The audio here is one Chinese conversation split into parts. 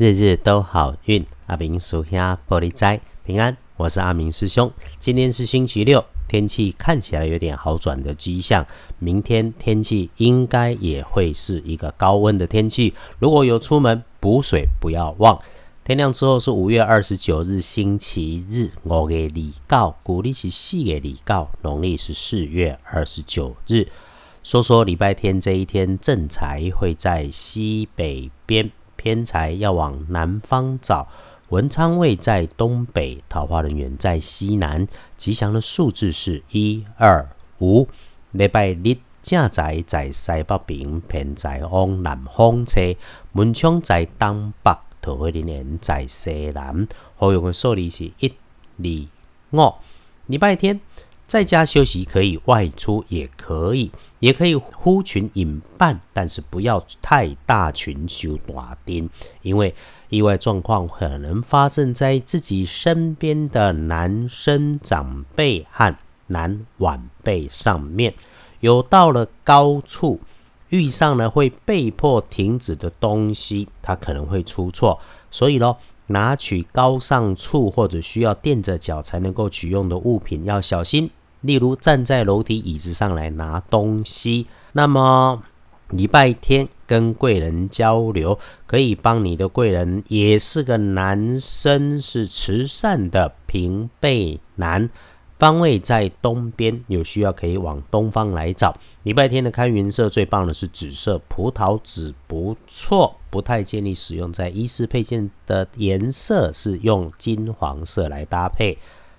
日日都好运，阿明属下玻璃斋平安。我是阿明师兄。今天是星期六，天气看起来有点好转的迹象。明天天气应该也会是一个高温的天气。如果有出门补水，不要忘。天亮之后是五月二十九日星期日，五月二告，鼓励是四月二告，农历是四月二十九日。说说礼拜天这一天，正财会在西北边。偏财要往南方找，文昌位在东北，桃花人员在西南。吉祥的数字是一二五。礼拜日正财在西北边，偏财往南方车，门窗在东北，桃花人员在西南。好用的数字是一二五。礼拜天。在家休息可以，外出也可以，也可以呼群引伴，但是不要太大群修大丁，因为意外状况可能发生在自己身边的男生长辈和男晚辈上面。有到了高处，遇上了会被迫停止的东西，它可能会出错，所以咯，拿取高上处或者需要垫着脚才能够取用的物品，要小心。例如站在楼梯椅子上来拿东西，那么礼拜天跟贵人交流，可以帮你的贵人也是个男生，是慈善的平辈男，方位在东边，有需要可以往东方来找。礼拜天的开运色最棒的是紫色，葡萄紫不错，不太建议使用在衣饰配件的颜色是用金黄色来搭配。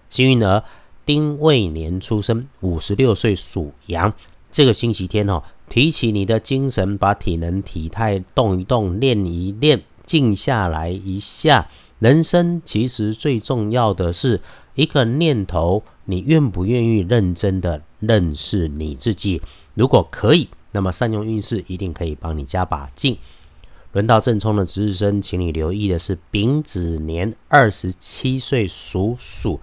幸运儿。丁未年出生，五十六岁属羊。这个星期天哦，提起你的精神，把体能、体态动一动，练一练，静下来一下。人生其实最重要的是一个念头，你愿不愿意认真的认识你自己？如果可以，那么善用运势一定可以帮你加把劲。轮到正冲的值日生，请你留意的是丙子年二十七岁属鼠。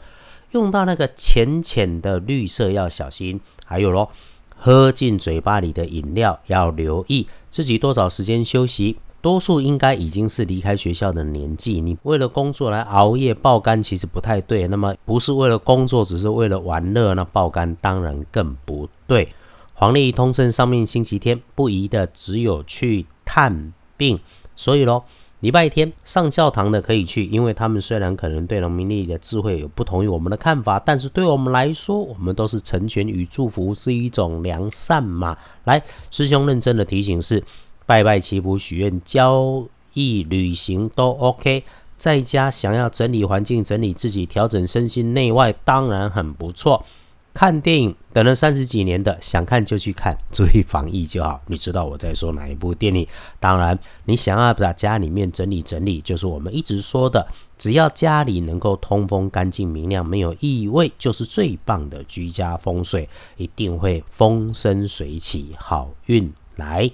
用到那个浅浅的绿色要小心，还有咯，喝进嘴巴里的饮料要留意自己多少时间休息。多数应该已经是离开学校的年纪，你为了工作来熬夜爆肝，其实不太对。那么不是为了工作，只是为了玩乐，那爆肝当然更不对。黄历通胜上面星期天不宜的只有去探病，所以咯。礼拜天上教堂的可以去，因为他们虽然可能对农民历的智慧有不同于我们的看法，但是对我们来说，我们都是成全与祝福，是一种良善嘛。来，师兄认真的提醒是：拜拜祈福许愿、交易旅行都 OK。在家想要整理环境、整理自己、调整身心内外，当然很不错。看电影等了三十几年的，想看就去看，注意防疫就好。你知道我在说哪一部电影？当然，你想要把家里面整理整理，就是我们一直说的，只要家里能够通风、干净、明亮，没有异味，就是最棒的居家风水，一定会风生水起，好运来。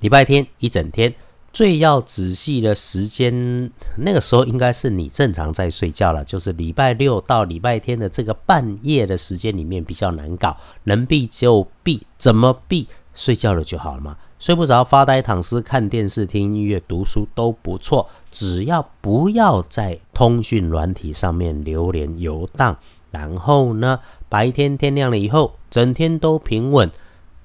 礼拜天一整天。最要仔细的时间，那个时候应该是你正常在睡觉了，就是礼拜六到礼拜天的这个半夜的时间里面比较难搞，能避就避，怎么避？睡觉了就好了嘛。睡不着发呆躺尸看电视听音乐读书都不错，只要不要在通讯软体上面流连游荡。然后呢，白天天亮了以后，整天都平稳。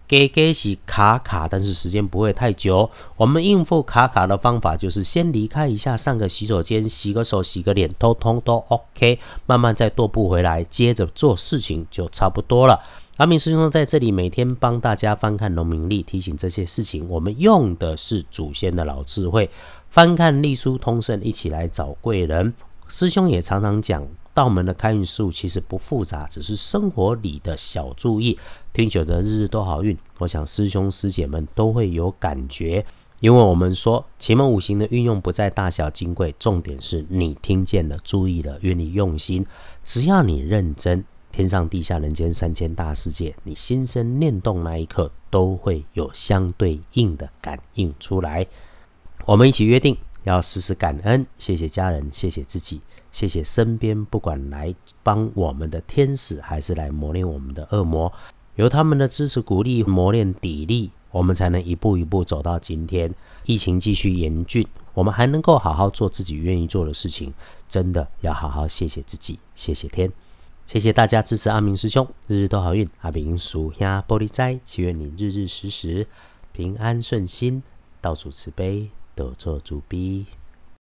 给给是卡卡，但是时间不会太久。我们应付卡卡的方法就是先离开一下，上个洗手间，洗个手，洗个脸，通通都 OK。慢慢再踱步回来，接着做事情就差不多了。阿明师兄在这里每天帮大家翻看农民历，提醒这些事情。我们用的是祖先的老智慧，翻看历书通胜，一起来找贵人。师兄也常常讲。道门的开运事物其实不复杂，只是生活里的小注意。听久的日日都好运，我想师兄师姐们都会有感觉。因为我们说奇门五行的运用不在大小金贵，重点是你听见了、注意了、愿意用心。只要你认真，天上地下人间三千大世界，你心生念动那一刻，都会有相对应的感应出来。我们一起约定，要时时感恩，谢谢家人，谢谢自己。谢谢身边不管来帮我们的天使，还是来磨练我们的恶魔，有他们的支持鼓励、磨练砥砺，我们才能一步一步走到今天。疫情继续严峻，我们还能够好好做自己愿意做的事情，真的要好好谢谢自己，谢谢天，谢谢大家支持阿明师兄，日日都好运。阿明属下玻璃斋，祈愿你日日时时平安顺心，到处慈悲，得做主逼。